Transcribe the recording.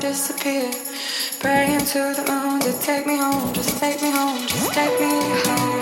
disappear. Praying to the moon to take me home, just take me home, just take me home,